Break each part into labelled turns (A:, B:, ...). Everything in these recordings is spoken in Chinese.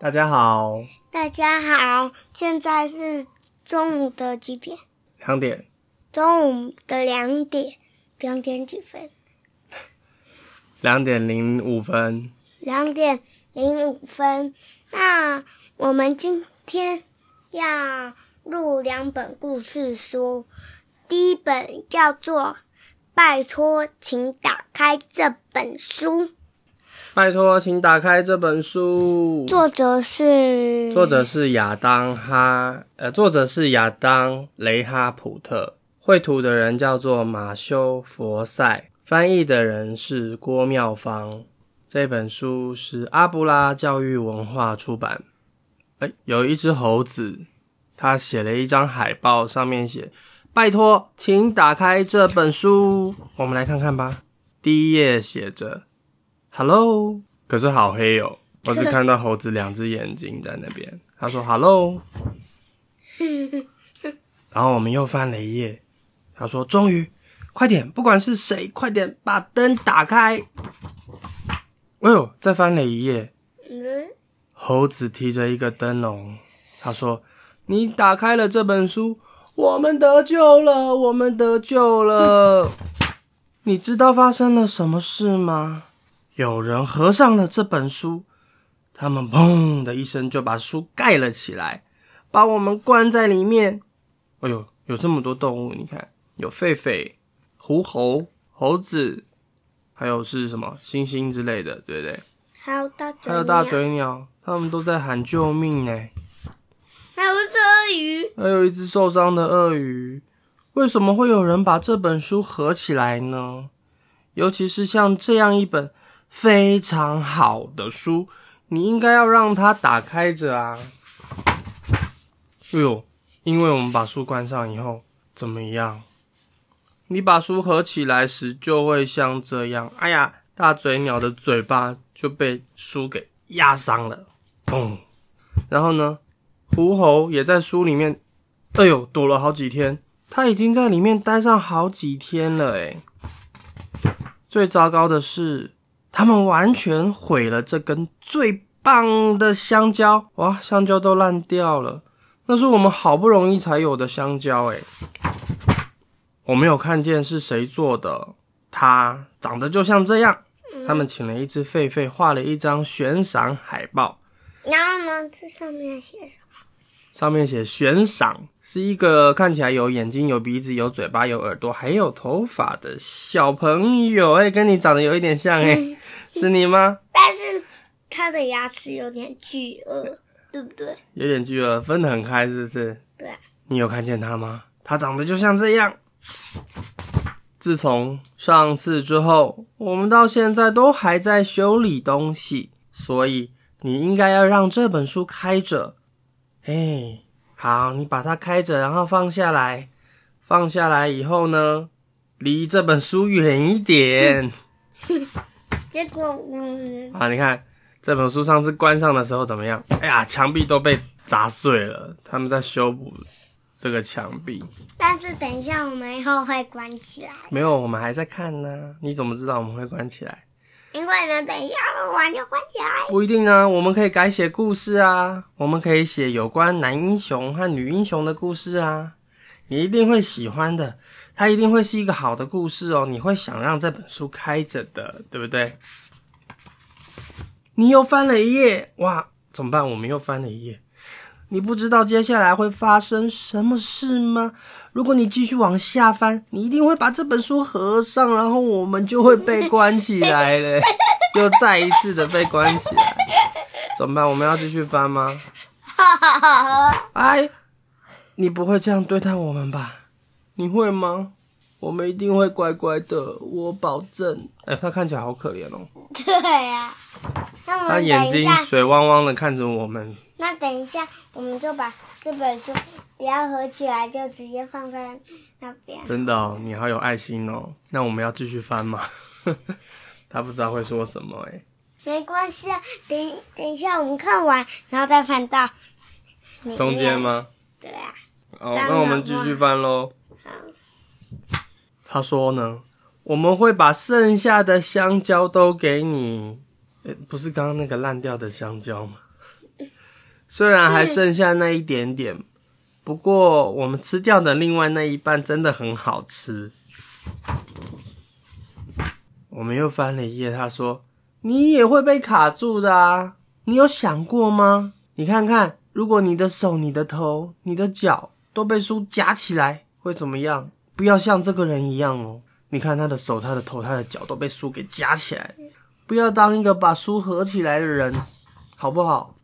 A: 大家好，
B: 大家好，现在是中午的几点？
A: 两点。
B: 中午的两点，两点几分？
A: 两点零五分。
B: 两点零五分。那我们今天要录两本故事书，第一本叫做《拜托，请打开这本书》。
A: 拜托，请打开这本书。
B: 作者是
A: 作者是亚当哈，呃，作者是亚当雷哈普特，绘图的人叫做马修佛塞，翻译的人是郭妙芳。这本书是阿布拉教育文化出版。哎，有一只猴子，他写了一张海报，上面写：“拜托，请打开这本书。”我们来看看吧。第一页写着。Hello，可是好黑哦，我只看到猴子两只眼睛在那边。他说 Hello，然后我们又翻了一页。他说终于，快点，不管是谁，快点把灯打开。哎呦，再翻了一页。猴子提着一个灯笼。他说你打开了这本书，我们得救了，我们得救了。你知道发生了什么事吗？有人合上了这本书，他们砰的一声就把书盖了起来，把我们关在里面。哎呦，有这么多动物，你看，有狒狒、狐猴、猴子，还有是什么猩猩之类的，对不对？
B: 还有大
A: 还有大嘴鸟，他们都在喊救命呢。
B: 还有只鳄鱼，
A: 还有一只受伤的鳄鱼。为什么会有人把这本书合起来呢？尤其是像这样一本。非常好的书，你应该要让它打开着啊！哎呦，因为我们把书关上以后，怎么样？你把书合起来时，就会像这样。哎呀，大嘴鸟的嘴巴就被书给压伤了，砰！然后呢，狐猴也在书里面，哎呦，躲了好几天。它已经在里面待上好几天了，哎最糟糕的是。他们完全毁了这根最棒的香蕉！哇，香蕉都烂掉了，那是我们好不容易才有的香蕉诶我没有看见是谁做的，它长得就像这样。他们请了一只狒狒画了一张悬赏海报。
B: 然后呢，这上面写什么？
A: 上面写悬赏。是一个看起来有眼睛、有鼻子、有嘴巴、有耳朵，还有头发的小朋友，哎，跟你长得有一点像，哎，是你吗？
B: 但是他的牙齿有点巨鳄，对不对？
A: 有点巨鳄，分得很开，是不是？
B: 对。
A: 你有看见他吗？他长得就像这样。自从上次之后，我们到现在都还在修理东西，所以你应该要让这本书开着，哎。好，你把它开着，然后放下来。放下来以后呢，离这本书远一点。
B: 结果，嗯，
A: 好，你看这本书上次关上的时候怎么样？哎呀，墙壁都被砸碎了。他们在修补这个墙壁。
B: 但是等一下，我们以后会关起来。
A: 没有，我们还在看呢。你怎么知道我们会关起来？
B: 因为呢，等一下玩就关起来。
A: 不一定啊，我们可以改写故事啊，我们可以写有关男英雄和女英雄的故事啊，你一定会喜欢的，它一定会是一个好的故事哦，你会想让这本书开着的，对不对？你又翻了一页，哇，怎么办？我们又翻了一页。你不知道接下来会发生什么事吗？如果你继续往下翻，你一定会把这本书合上，然后我们就会被关起来了，又再一次的被关起来。怎么办？我们要继续翻吗？哎，你不会这样对待我们吧？你会吗？我们一定会乖乖的，我保证。哎，他看起来好可怜哦。
B: 对呀，
A: 他眼睛水汪汪的看着我们。
B: 那等一下，我们就把这本书不要合起来，就直接放在那边。
A: 真的哦，你好有爱心哦。那我们要继续翻吗？他不知道会说什么哎。
B: 没关系啊，等等一下我们看完，然后再翻到
A: 中间吗？
B: 对啊。
A: 哦，那我们继续翻喽。
B: 好。
A: 他说呢，我们会把剩下的香蕉都给你。不是刚刚那个烂掉的香蕉吗？虽然还剩下那一点点，不过我们吃掉的另外那一半真的很好吃。我们又翻了一页，他说：“你也会被卡住的啊！你有想过吗？你看看，如果你的手、你的头、你的脚都被书夹起来，会怎么样？不要像这个人一样哦。你看他的手、他的头、他的脚都被书给夹起来，不要当一个把书合起来的人，好不好？”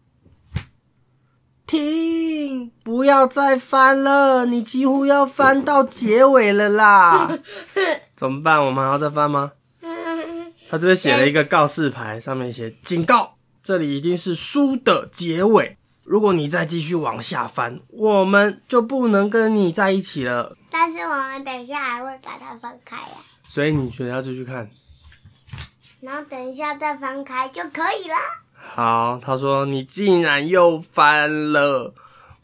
A: 停！不要再翻了，你几乎要翻到结尾了啦！怎么办？我们还要再翻吗？他这边写了一个告示牌，上面写警告：这里已经是书的结尾，如果你再继续往下翻，我们就不能跟你在一起了。
B: 但是我们等一下还会把它翻开呀，
A: 所以你觉得要继续看？
B: 然后等一下再翻开就可以了。
A: 好，他说你竟然又翻了，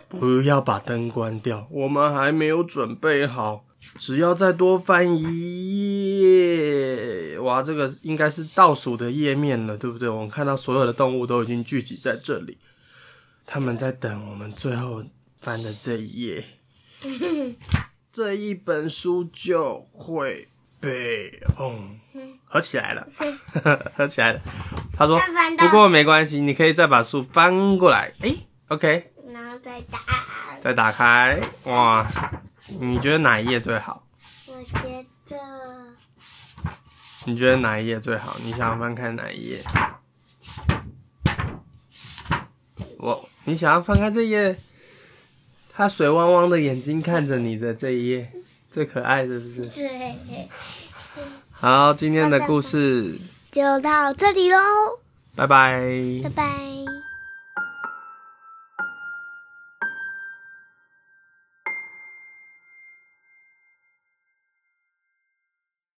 A: 不要把灯关掉，我们还没有准备好，只要再多翻一页，哇，这个应该是倒数的页面了，对不对？我们看到所有的动物都已经聚集在这里，他们在等我们最后翻的这一页，这一本书就会被轰。合起来了，合起来了。他说：“不过没关系，你可以再把书翻过来。”哎，OK。
B: 然后再打，
A: 再打开。哇，你觉得哪一页最好？
B: 我觉得。
A: 你觉得哪一页最好？你想要翻开哪一页？我，你想要翻开这页？他水汪汪的眼睛看着你的这一页，最可爱，是不是？
B: 对。
A: 好，今天的故事
B: 就到这里喽，
A: 拜拜，
B: 拜拜。